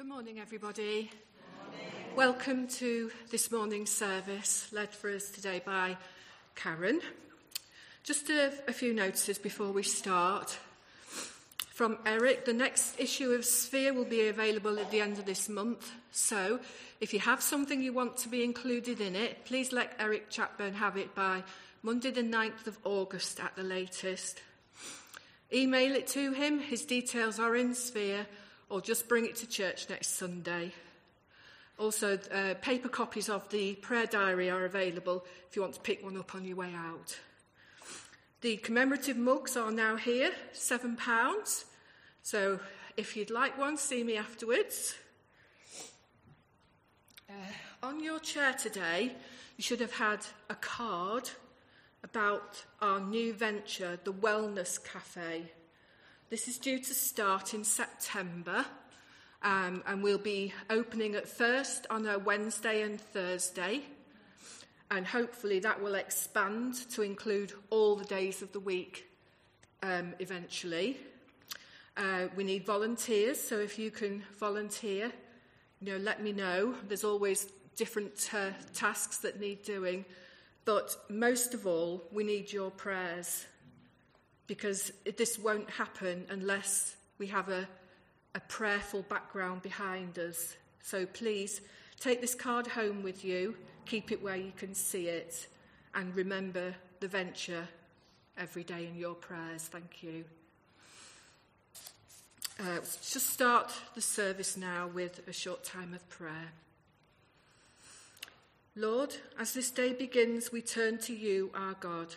Good morning, everybody. Welcome to this morning's service, led for us today by Karen. Just a, a few notices before we start. From Eric, the next issue of Sphere will be available at the end of this month. So, if you have something you want to be included in it, please let Eric Chapburn have it by Monday, the 9th of August at the latest. Email it to him, his details are in Sphere or just bring it to church next Sunday. Also, uh, paper copies of the prayer diary are available if you want to pick one up on your way out. The commemorative mugs are now here, £7. So if you'd like one, see me afterwards. Uh, on your chair today, you should have had a card about our new venture, the Wellness Cafe. This is due to start in September um, and we'll be opening at first on a Wednesday and Thursday. And hopefully that will expand to include all the days of the week um, eventually. Uh, we need volunteers, so if you can volunteer, you know, let me know. There's always different uh, tasks that need doing, but most of all, we need your prayers because this won't happen unless we have a, a prayerful background behind us. So please take this card home with you, keep it where you can see it, and remember the venture every day in your prayers. Thank you. Uh, just start the service now with a short time of prayer. Lord, as this day begins, we turn to you, our God.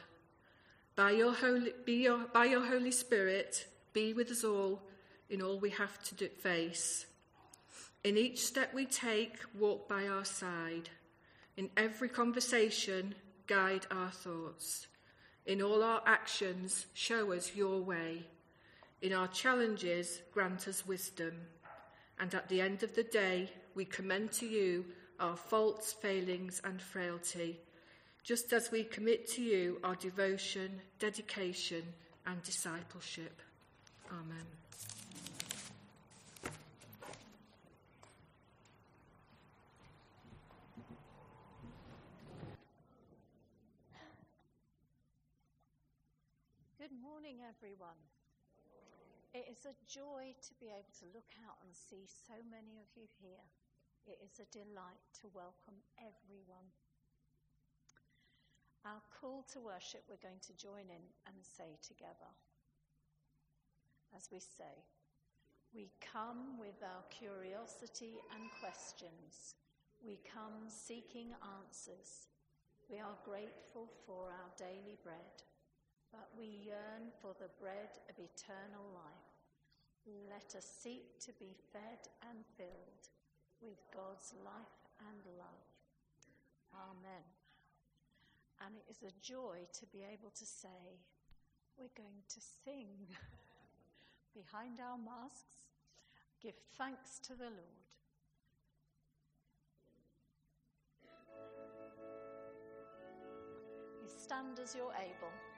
By your, Holy, your, by your Holy Spirit, be with us all in all we have to do, face. In each step we take, walk by our side. In every conversation, guide our thoughts. In all our actions, show us your way. In our challenges, grant us wisdom. And at the end of the day, we commend to you our faults, failings, and frailty just as we commit to you our devotion, dedication, and discipleship. Amen. Good morning, everyone. It is a joy to be able to look out and see so many of you here. It is a delight to welcome everyone. Our call to worship, we're going to join in and say together. As we say, we come with our curiosity and questions. We come seeking answers. We are grateful for our daily bread, but we yearn for the bread of eternal life. Let us seek to be fed and filled with God's life and love. Amen. And it is a joy to be able to say, we're going to sing behind our masks, give thanks to the Lord. You stand as you're able.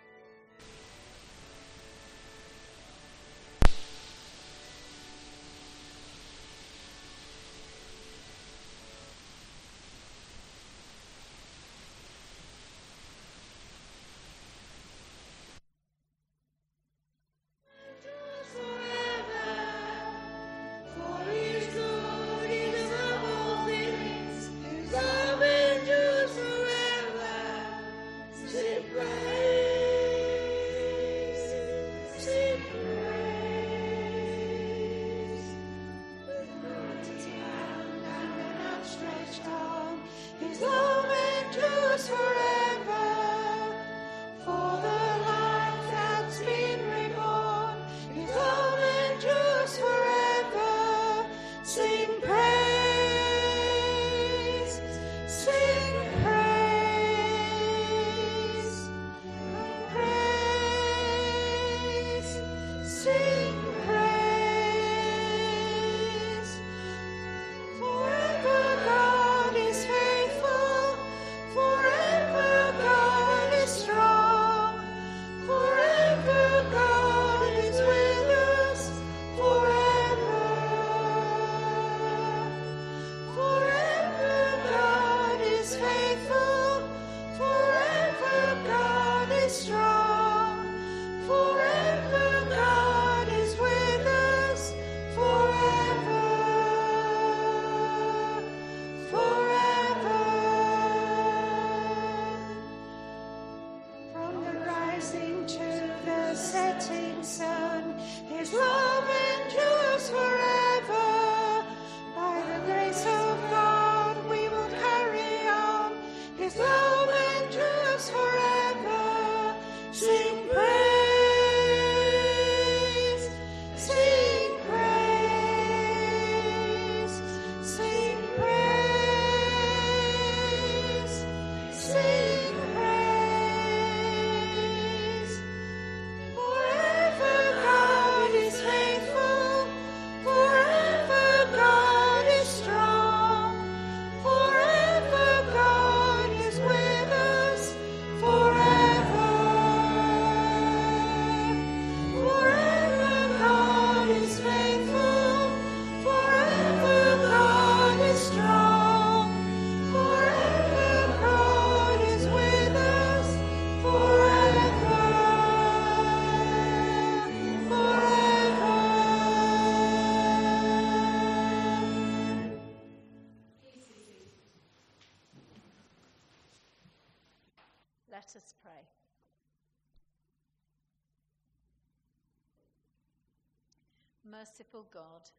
Merciful God,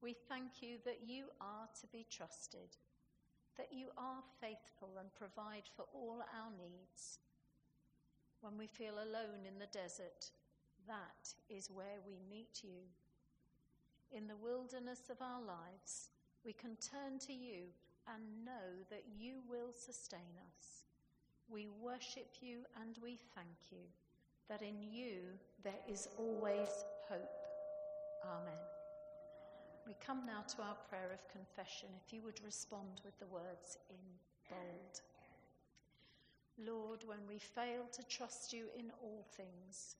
we thank you that you are to be trusted, that you are faithful and provide for all our needs. When we feel alone in the desert, that is where we meet you. In the wilderness of our lives, we can turn to you and know that you will sustain us. We worship you and we thank you that in you there is always hope. Amen. We come now to our prayer of confession. If you would respond with the words in bold. Lord, when we fail to trust you in all things,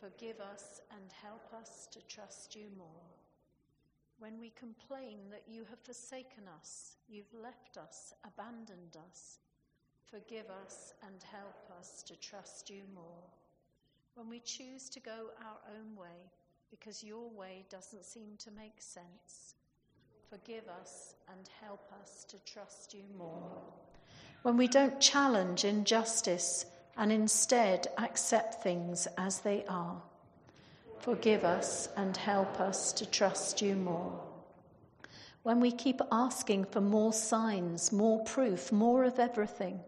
forgive us and help us to trust you more. When we complain that you have forsaken us, you've left us, abandoned us, forgive us and help us to trust you more. When we choose to go our own way because your way doesn't seem to make sense, forgive us and help us to trust you more. When we don't challenge injustice and instead accept things as they are, forgive us and help us to trust you more. When we keep asking for more signs, more proof, more of everything,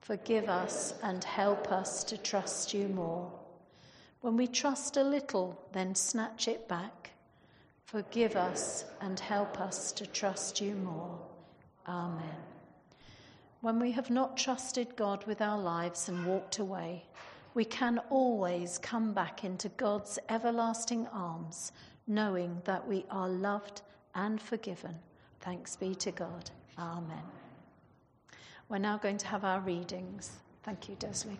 forgive us and help us to trust you more. When we trust a little, then snatch it back, forgive us and help us to trust you more. Amen. When we have not trusted God with our lives and walked away, we can always come back into God's everlasting arms, knowing that we are loved and forgiven. Thanks be to God. Amen. We're now going to have our readings. Thank you, Desley.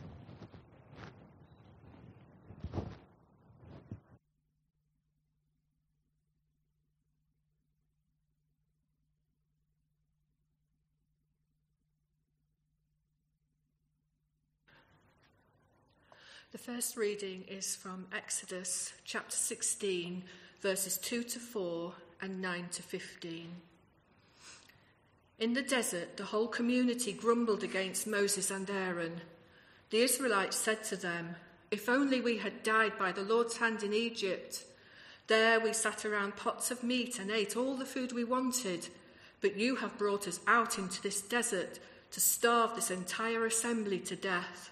The first reading is from Exodus chapter 16, verses 2 to 4 and 9 to 15. In the desert, the whole community grumbled against Moses and Aaron. The Israelites said to them, If only we had died by the Lord's hand in Egypt. There we sat around pots of meat and ate all the food we wanted, but you have brought us out into this desert to starve this entire assembly to death.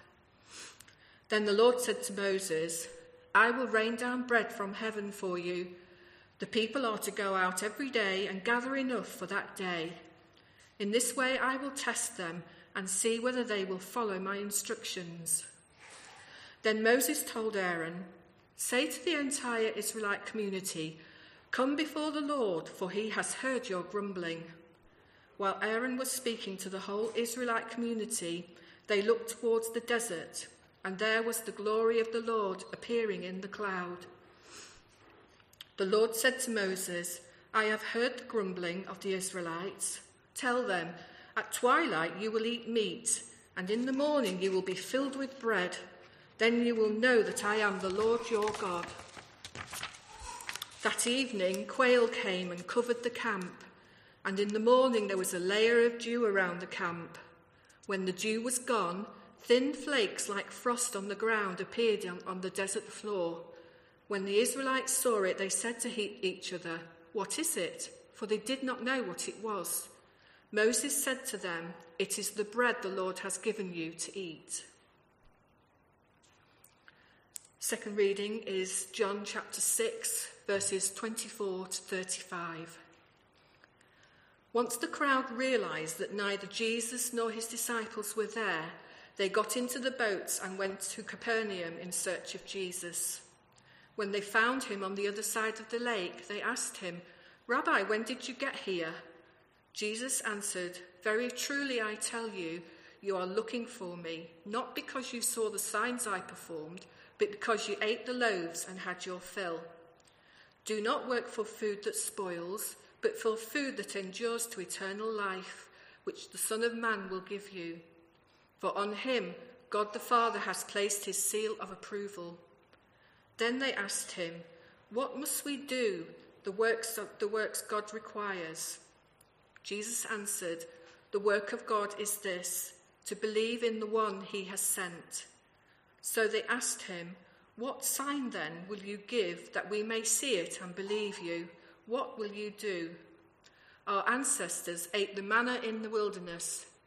Then the Lord said to Moses, I will rain down bread from heaven for you. The people are to go out every day and gather enough for that day. In this way I will test them and see whether they will follow my instructions. Then Moses told Aaron, Say to the entire Israelite community, Come before the Lord, for he has heard your grumbling. While Aaron was speaking to the whole Israelite community, they looked towards the desert, and there was the glory of the Lord appearing in the cloud. The Lord said to Moses, I have heard the grumbling of the Israelites. Tell them, At twilight you will eat meat, and in the morning you will be filled with bread. Then you will know that I am the Lord your God. That evening, quail came and covered the camp, and in the morning there was a layer of dew around the camp. When the dew was gone, Thin flakes like frost on the ground appeared on, the desert floor. When the Israelites saw it, they said to each other, What is it? For they did not know what it was. Moses said to them, It is the bread the Lord has given you to eat. Second reading is John chapter 6, verses 24 to 35. Once the crowd realized that neither Jesus nor his disciples were there, they got into the boats and went to Capernaum in search of Jesus. When they found him on the other side of the lake, they asked him, Rabbi, when did you get here? Jesus answered, Very truly I tell you, you are looking for me, not because you saw the signs I performed, but because you ate the loaves and had your fill. Do not work for food that spoils, but for food that endures to eternal life, which the Son of Man will give you for on him God the Father has placed his seal of approval. Then they asked him, What must we do the works, of, the works God requires? Jesus answered, The work of God is this, to believe in the one he has sent. So they asked him, What sign then will you give that we may see it and believe you? What will you do? Our ancestors ate the manna in the wilderness.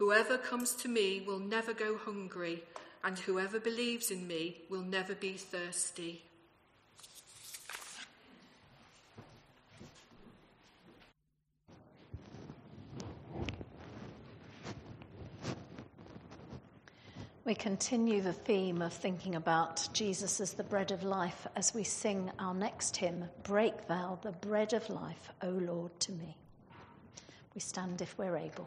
Whoever comes to me will never go hungry, and whoever believes in me will never be thirsty. We continue the theme of thinking about Jesus as the bread of life as we sing our next hymn, Break Thou the bread of life, O Lord, to me. We stand if we're able.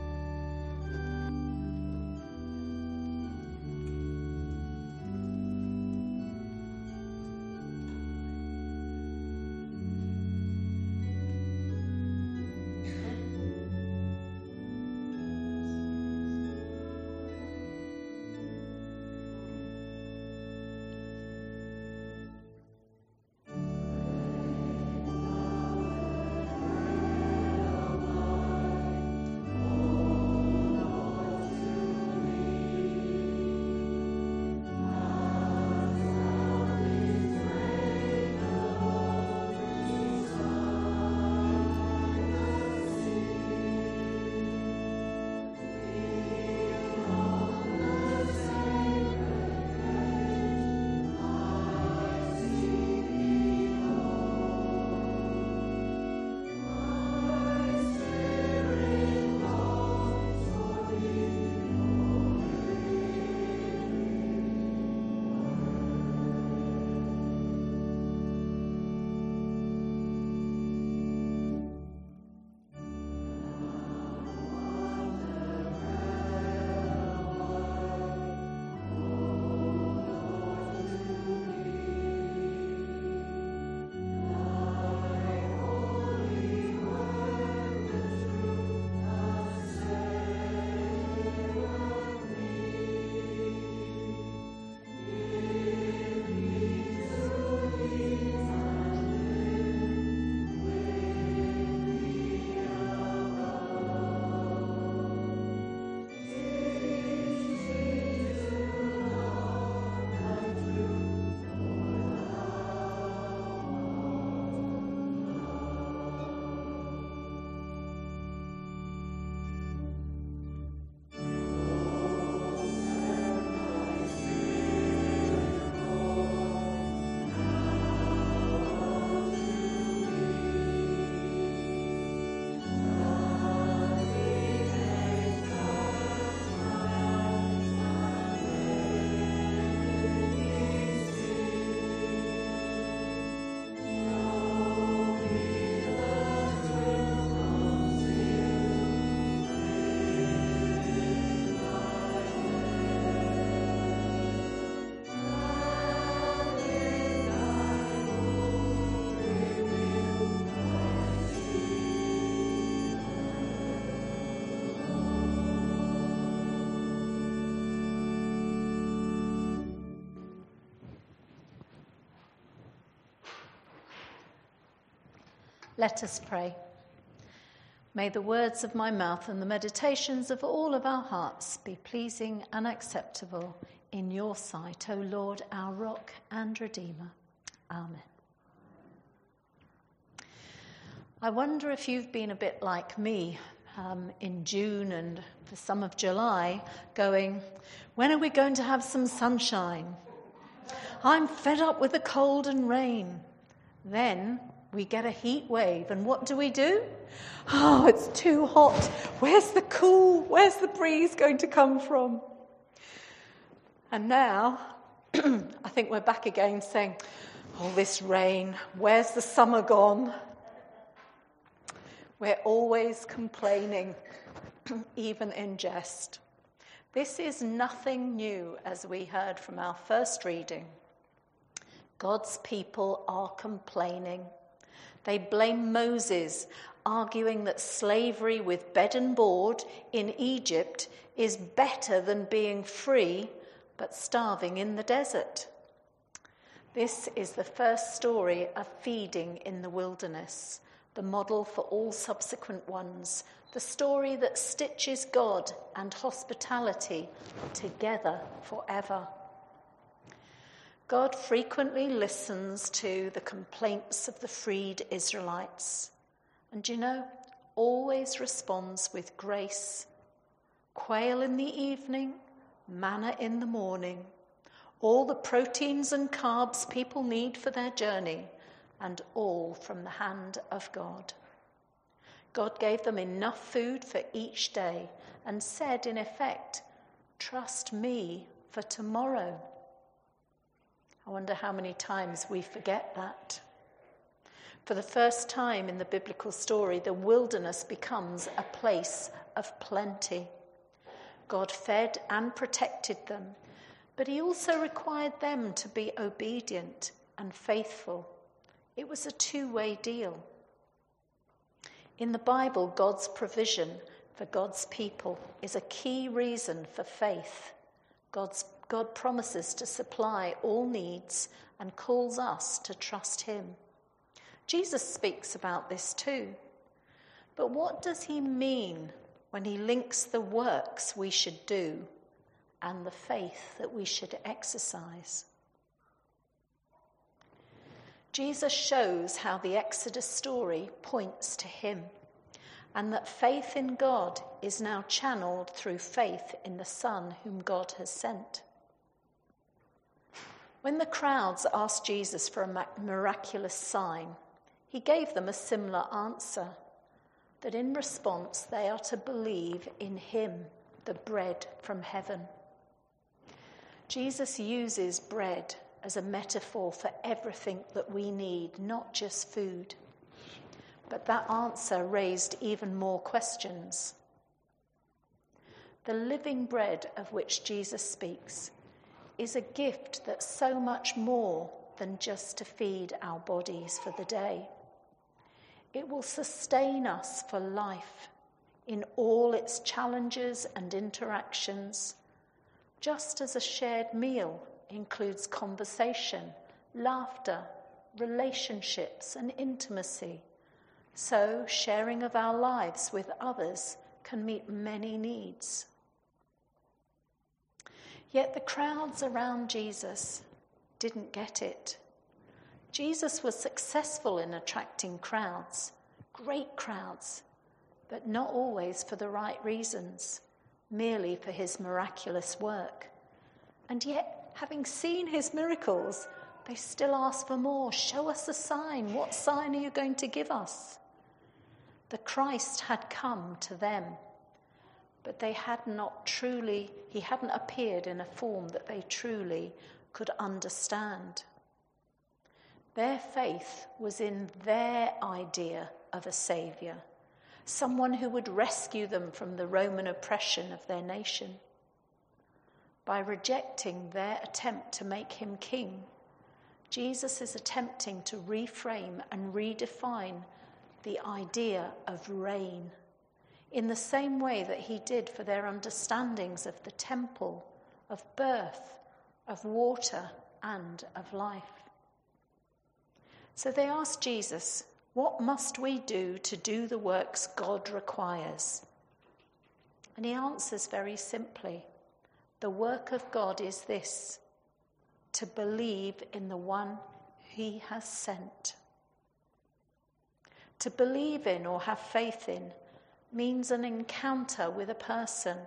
Let us pray. May the words of my mouth and the meditations of all of our hearts be pleasing and acceptable in your sight, O Lord, our rock and redeemer. Amen. I wonder if you've been a bit like me um, in June and for some of July, going, When are we going to have some sunshine? I'm fed up with the cold and rain. Then we get a heat wave, and what do we do? Oh, it's too hot. Where's the cool? Where's the breeze going to come from? And now, I think we're back again saying, oh, this rain, where's the summer gone? We're always complaining, even in jest. This is nothing new, as we heard from our first reading. God's people are complaining. They blame Moses, arguing that slavery with bed and board in Egypt is better than being free but starving in the desert. This is the first story of feeding in the wilderness, the model for all subsequent ones, the story that stitches God and hospitality together forever. God frequently listens to the complaints of the freed Israelites, and you know, always responds with grace. Quail in the evening, manna in the morning, all the proteins and carbs people need for their journey, and all from the hand of God. God gave them enough food for each day and said, in effect, Trust me for tomorrow. I wonder how many times we forget that. For the first time in the biblical story, the wilderness becomes a place of plenty. God fed and protected them, but He also required them to be obedient and faithful. It was a two way deal. In the Bible, God's provision for God's people is a key reason for faith. God's God promises to supply all needs and calls us to trust Him. Jesus speaks about this too. But what does He mean when He links the works we should do and the faith that we should exercise? Jesus shows how the Exodus story points to Him and that faith in God is now channeled through faith in the Son whom God has sent. When the crowds asked Jesus for a miraculous sign, he gave them a similar answer that in response they are to believe in him, the bread from heaven. Jesus uses bread as a metaphor for everything that we need, not just food. But that answer raised even more questions. The living bread of which Jesus speaks is a gift that's so much more than just to feed our bodies for the day. It will sustain us for life in all its challenges and interactions, just as a shared meal includes conversation, laughter, relationships, and intimacy. So, sharing of our lives with others can meet many needs. Yet the crowds around Jesus didn't get it. Jesus was successful in attracting crowds, great crowds, but not always for the right reasons, merely for his miraculous work. And yet, having seen his miracles, they still ask for more. Show us a sign. What sign are you going to give us? The Christ had come to them but they had not truly, he hadn't appeared in a form that they truly could understand. Their faith was in their idea of a saviour, someone who would rescue them from the Roman oppression of their nation. By rejecting their attempt to make him king, Jesus is attempting to reframe and redefine the idea of reign in the same way that he did for their understandings of the temple, of birth, of water, and of life. So they asked Jesus, What must we do to do the works God requires? And he answers very simply The work of God is this to believe in the one he has sent. To believe in or have faith in means an encounter with a person,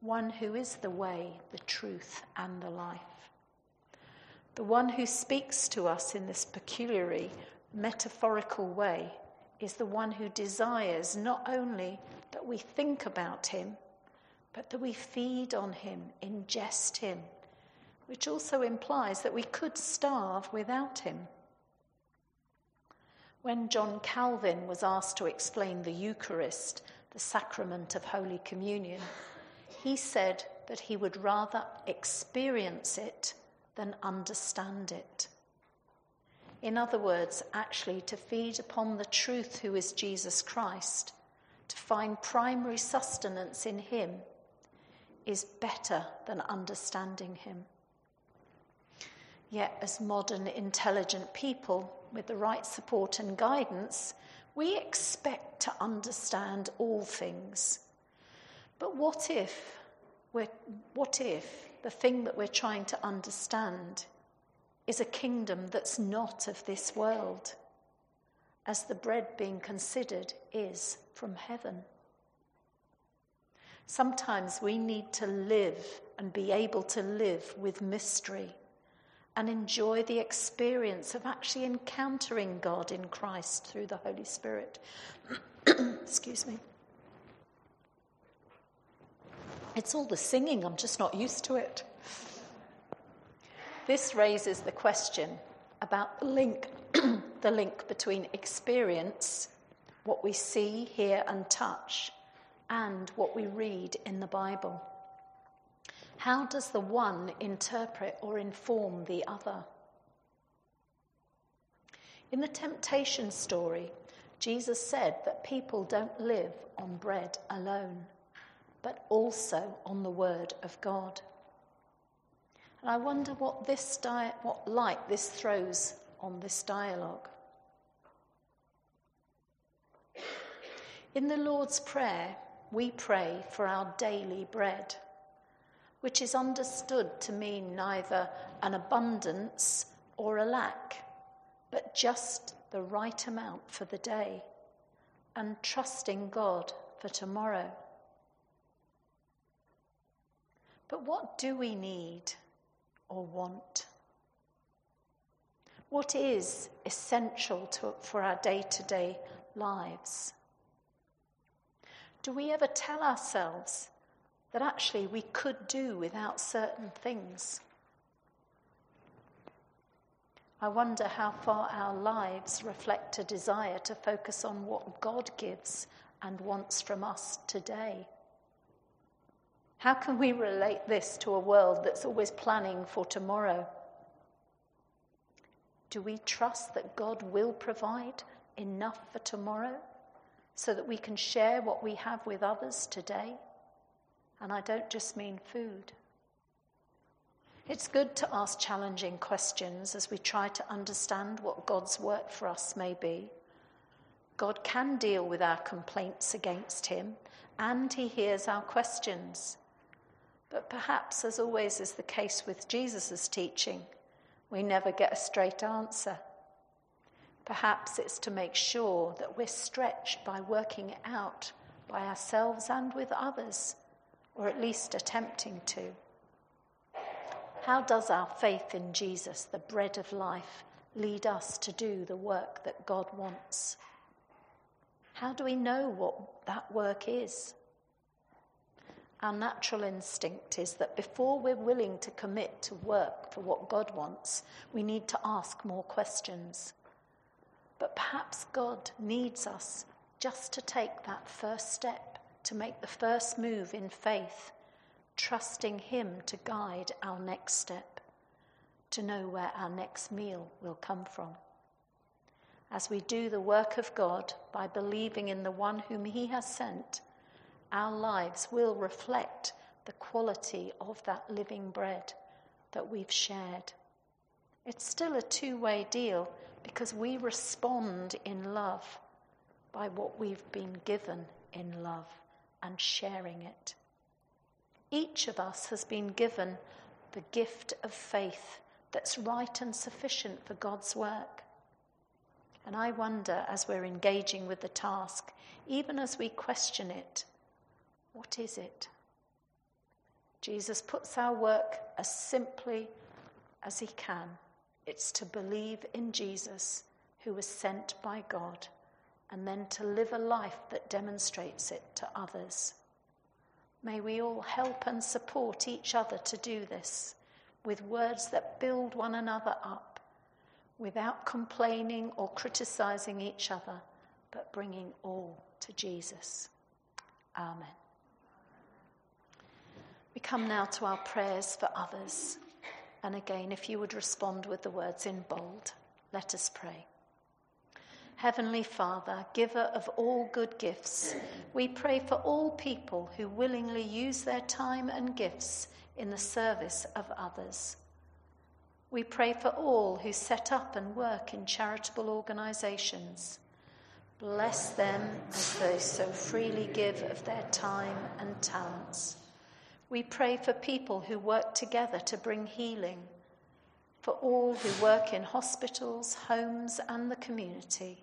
one who is the way, the truth, and the life. The one who speaks to us in this peculiarly metaphorical way is the one who desires not only that we think about him, but that we feed on him, ingest him, which also implies that we could starve without him. When John Calvin was asked to explain the Eucharist, the sacrament of Holy Communion, he said that he would rather experience it than understand it. In other words, actually, to feed upon the truth who is Jesus Christ, to find primary sustenance in him, is better than understanding him. Yet, as modern, intelligent people, with the right support and guidance, we expect to understand all things. But what if, what if the thing that we're trying to understand is a kingdom that's not of this world, as the bread being considered is from heaven? Sometimes we need to live and be able to live with mystery and enjoy the experience of actually encountering God in Christ through the Holy Spirit. Excuse me. It's all the singing, I'm just not used to it. This raises the question about the link, the link between experience, what we see, hear, and touch, and what we read in the Bible. How does the one interpret or inform the other? In the temptation story, Jesus said that people don't live on bread alone, but also on the word of God. And I wonder what this di- what light this throws on this dialogue. In the Lord's Prayer, we pray for our daily bread which is understood to mean neither an abundance or a lack, but just the right amount for the day, and trusting God for tomorrow. But what do we need or want? What is essential to, for our day to day lives? Do we ever tell ourselves that actually we could do without certain things. I wonder how far our lives reflect a desire to focus on what God gives and wants from us today. How can we relate this to a world that's always planning for tomorrow? Do we trust that God will provide enough for tomorrow so that we can share what we have with others today? And I don't just mean food. It's good to ask challenging questions as we try to understand what God's work for us may be. God can deal with our complaints against Him, and He hears our questions. But perhaps, as always is the case with Jesus' teaching, we never get a straight answer. Perhaps it's to make sure that we're stretched by working it out by ourselves and with others or at least attempting to. How does our faith in Jesus, the bread of life, lead us to do the work that God wants? How do we know what that work is? Our natural instinct is that before we're willing to commit to work for what God wants, we need to ask more questions. But perhaps God needs us just to take that first step to make the first move in faith, trusting Him to guide our next step, to know where our next meal will come from. As we do the work of God by believing in the one whom He has sent, our lives will reflect the quality of that living bread that we've shared. It's still a two way deal because we respond in love by what we've been given in love and sharing it. Each of us has been given the gift of faith that's right and sufficient for God's work. And I wonder as we're engaging with the task, even as we question it, what is it? Jesus puts our work as simply as he can. It's to believe in Jesus, who was sent by God, and then to live a life that demonstrates it to others. May we all help and support each other to do this with words that build one another up, without complaining or criticizing each other, but bringing all to Jesus. Amen. We come now to our prayers for others. And again, if you would respond with the words in bold, let us pray. Heavenly Father, giver of all good gifts, we pray for all people who willingly use their time and gifts in the service of others. We pray for all who set up and work in charitable organisations. Bless them as they so freely give of their time and talents. We pray for people who work together to bring healing, for all who work in hospitals, homes, and the community.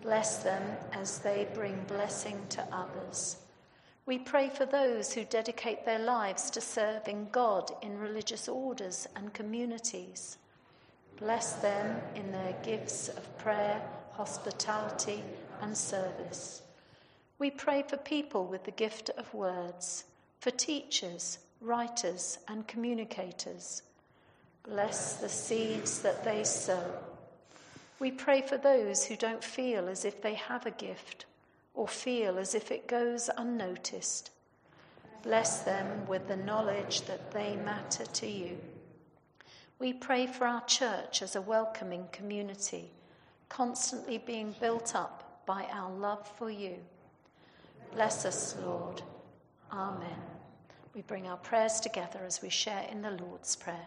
Bless them as they bring blessing to others. We pray for those who dedicate their lives to serving God in religious orders and communities. Bless them in their gifts of prayer, hospitality, and service. We pray for people with the gift of words, for teachers, writers, and communicators. Bless the seeds that they sow. We pray for those who don't feel as if they have a gift or feel as if it goes unnoticed. Bless them with the knowledge that they matter to you. We pray for our church as a welcoming community, constantly being built up by our love for you. Bless us, Lord. Amen. We bring our prayers together as we share in the Lord's Prayer.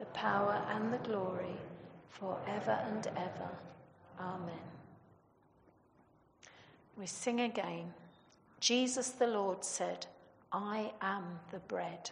the power, and the glory, for ever and ever. Amen. We sing again. Jesus the Lord said, I am the bread.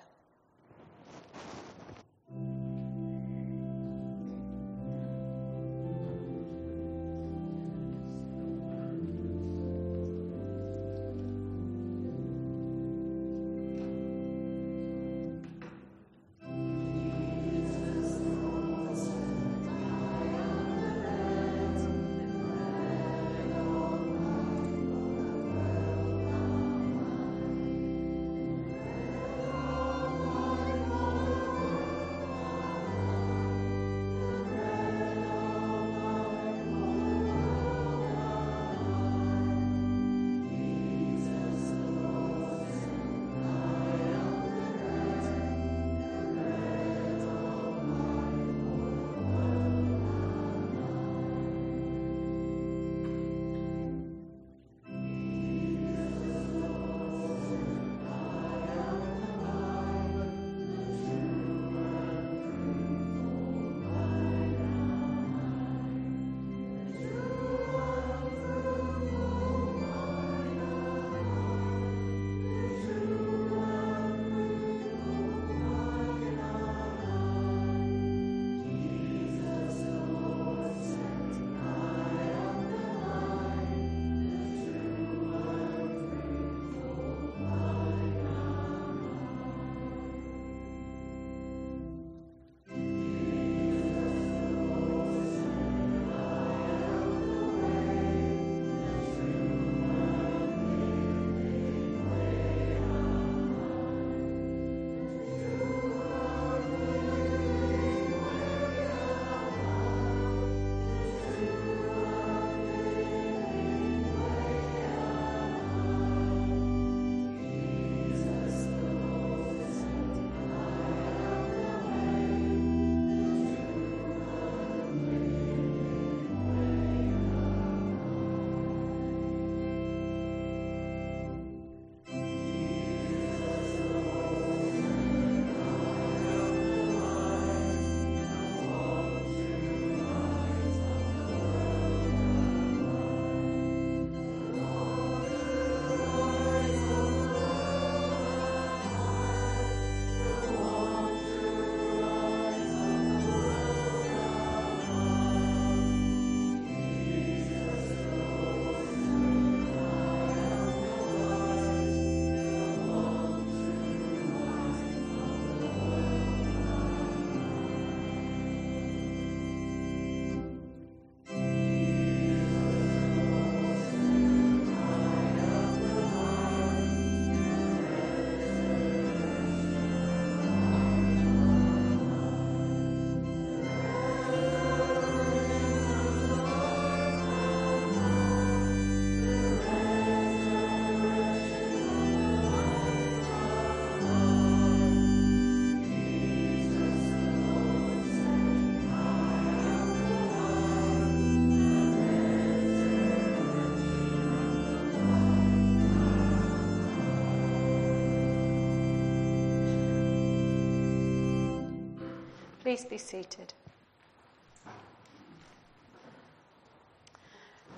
Please be seated.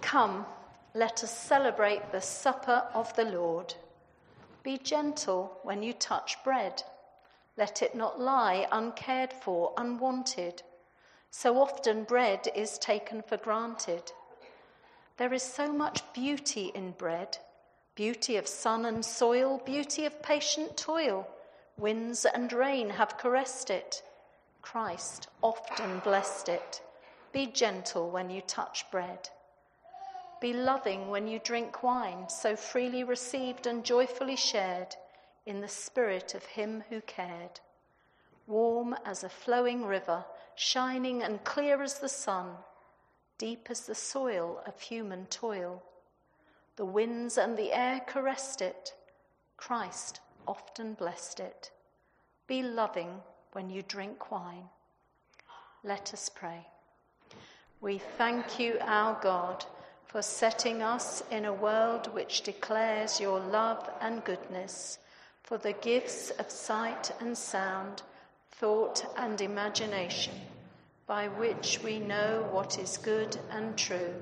Come, let us celebrate the supper of the Lord. Be gentle when you touch bread. Let it not lie uncared for, unwanted. So often bread is taken for granted. There is so much beauty in bread beauty of sun and soil, beauty of patient toil. Winds and rain have caressed it. Christ often blessed it. Be gentle when you touch bread. Be loving when you drink wine, so freely received and joyfully shared in the spirit of him who cared. Warm as a flowing river, shining and clear as the sun, deep as the soil of human toil. The winds and the air caressed it. Christ often blessed it. Be loving when you drink wine. Let us pray. We thank you, our God, for setting us in a world which declares your love and goodness, for the gifts of sight and sound, thought and imagination, by which we know what is good and true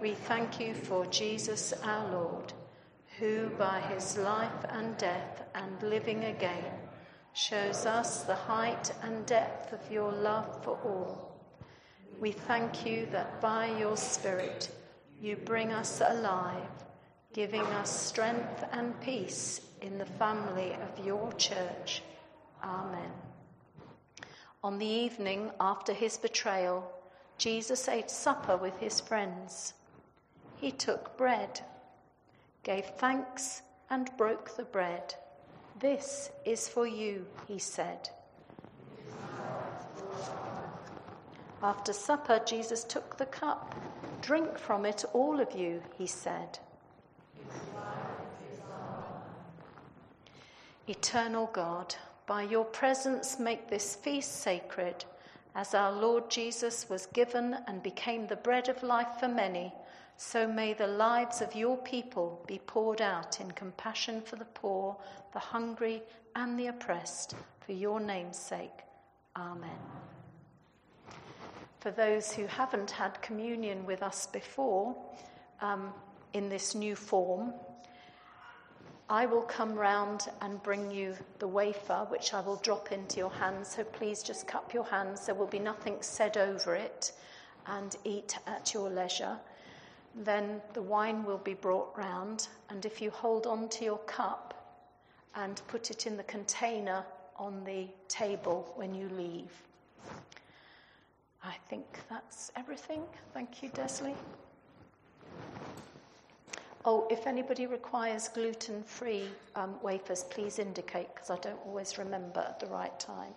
we thank you for Jesus our Lord, who by his life and death and living again shows us the height and depth of your love for all. We thank you that by your Spirit you bring us alive, giving us strength and peace in the family of your church. Amen. On the evening after his betrayal, Jesus ate supper with his friends he took bread, gave thanks, and broke the bread. This is for you, he said. After supper, Jesus took the cup. Drink from it, all of you, he said. Eternal God, by your presence make this feast sacred, as our Lord Jesus was given and became the bread of life for many so may the lives of your people be poured out in compassion for the poor, the hungry, and the oppressed, for your name's sake. Amen. For those who haven't had communion with us before, um, in this new form, I will come round and bring you the wafer, which I will drop into your hands. So please just cup your hands. There will be nothing said over it, and eat at your leisure then the wine will be brought round, and if you hold on to your cup and put it in the container on the table when you leave. I think that's everything. Thank you, Desley. Oh, if anybody requires gluten free um, wafers, please indicate because I don't always remember at the right time.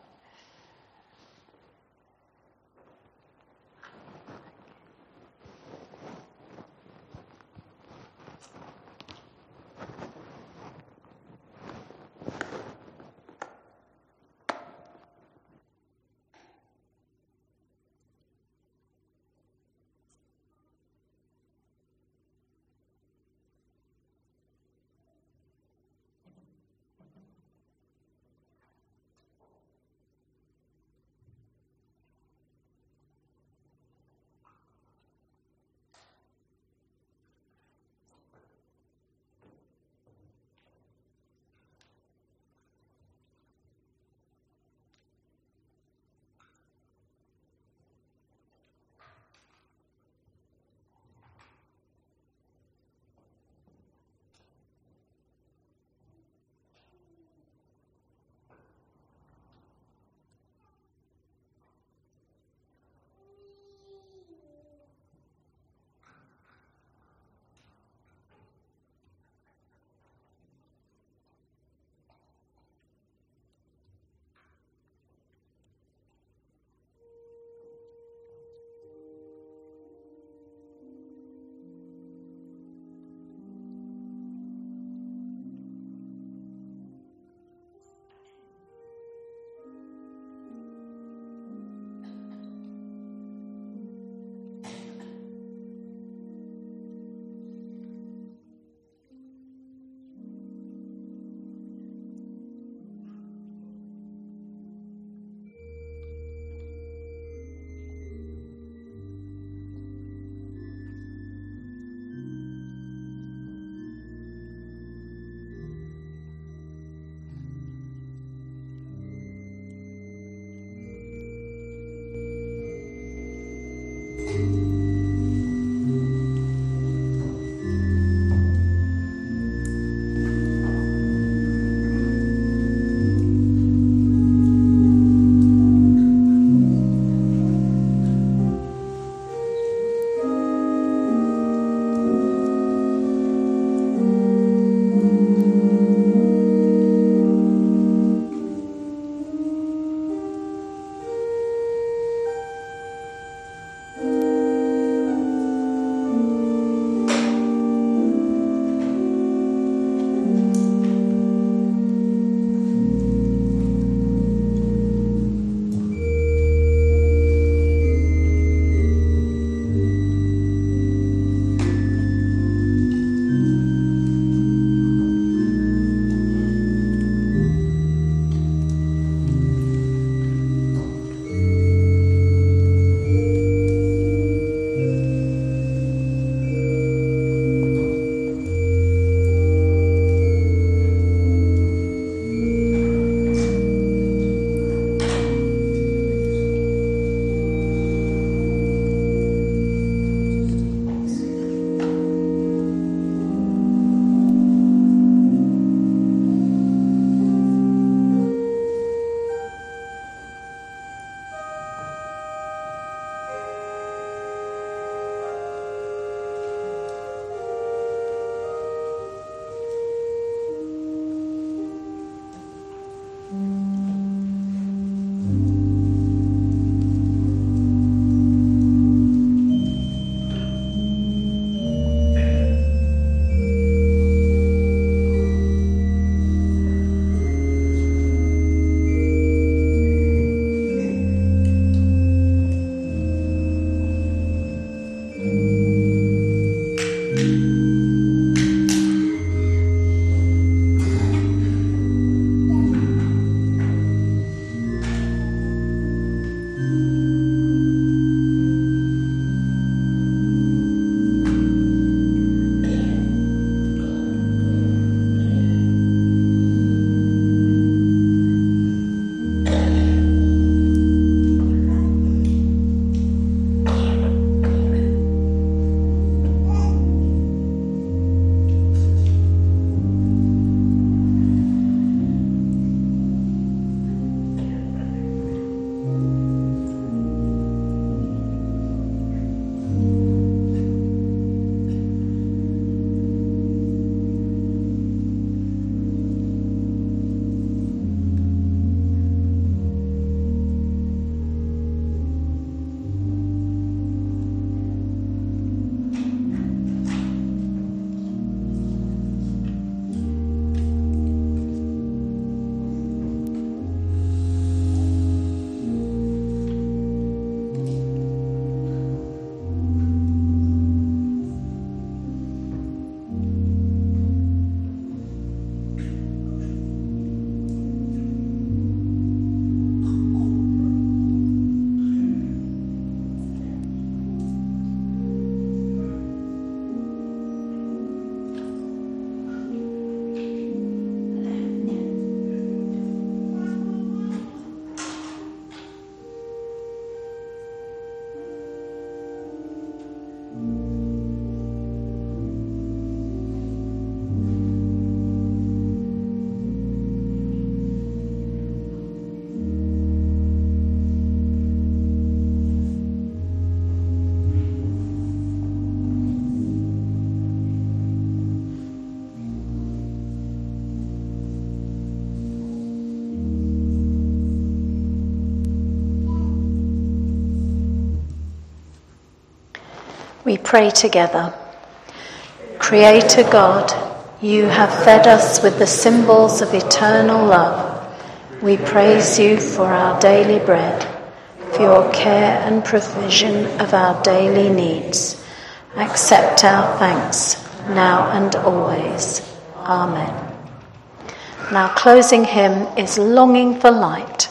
We pray together. Creator God, you have fed us with the symbols of eternal love. We praise you for our daily bread, for your care and provision of our daily needs. Accept our thanks now and always. Amen. Now, closing hymn is Longing for Light.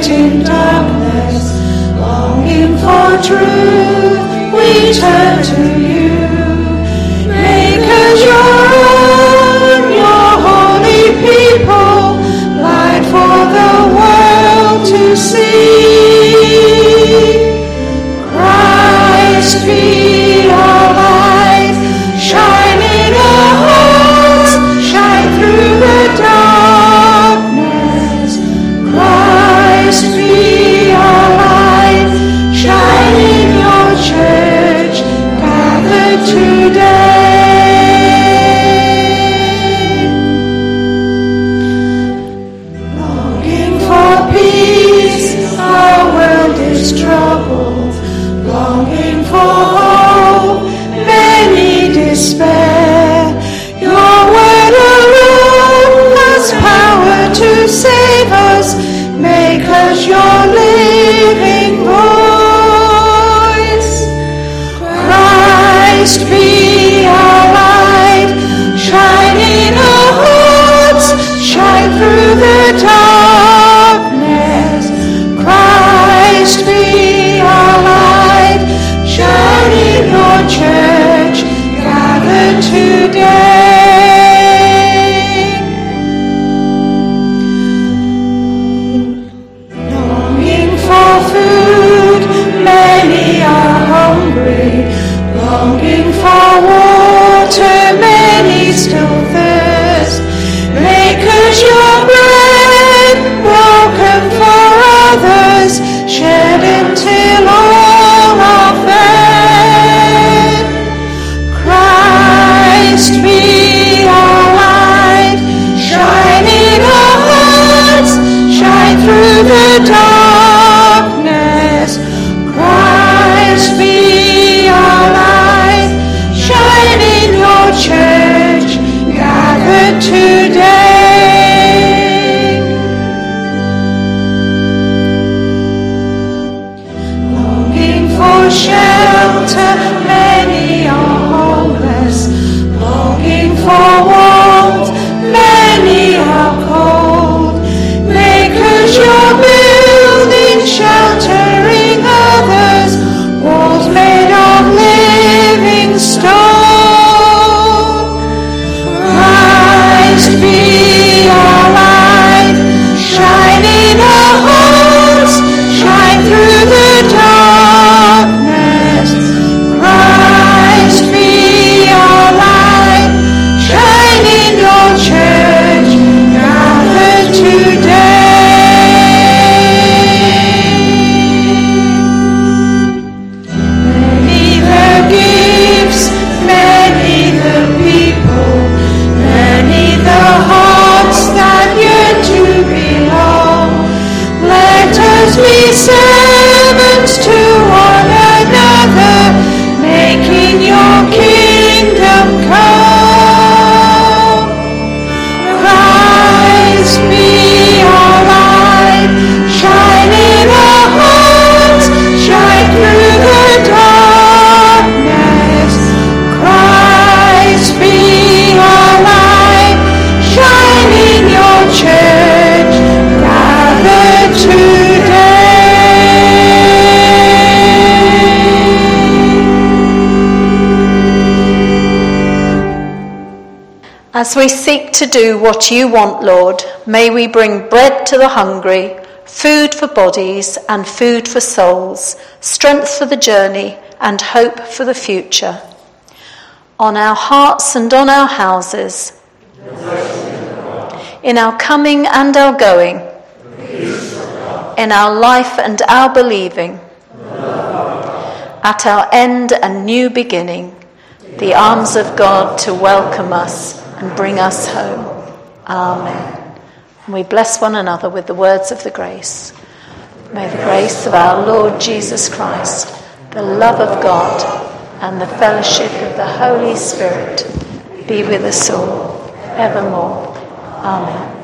Wait in darkness. Longing for truth, we turn to you. Make us your own, your holy people, light for the world to see. As we seek to do what you want, Lord, may we bring bread to the hungry, food for bodies and food for souls, strength for the journey and hope for the future. On our hearts and on our houses, in our coming and our going, in our life and our believing, at our end and new beginning, the arms of God to welcome us and bring us home. Amen. And we bless one another with the words of the grace. May the grace of our Lord Jesus Christ, the love of God, and the fellowship of the Holy Spirit be with us all evermore. Amen.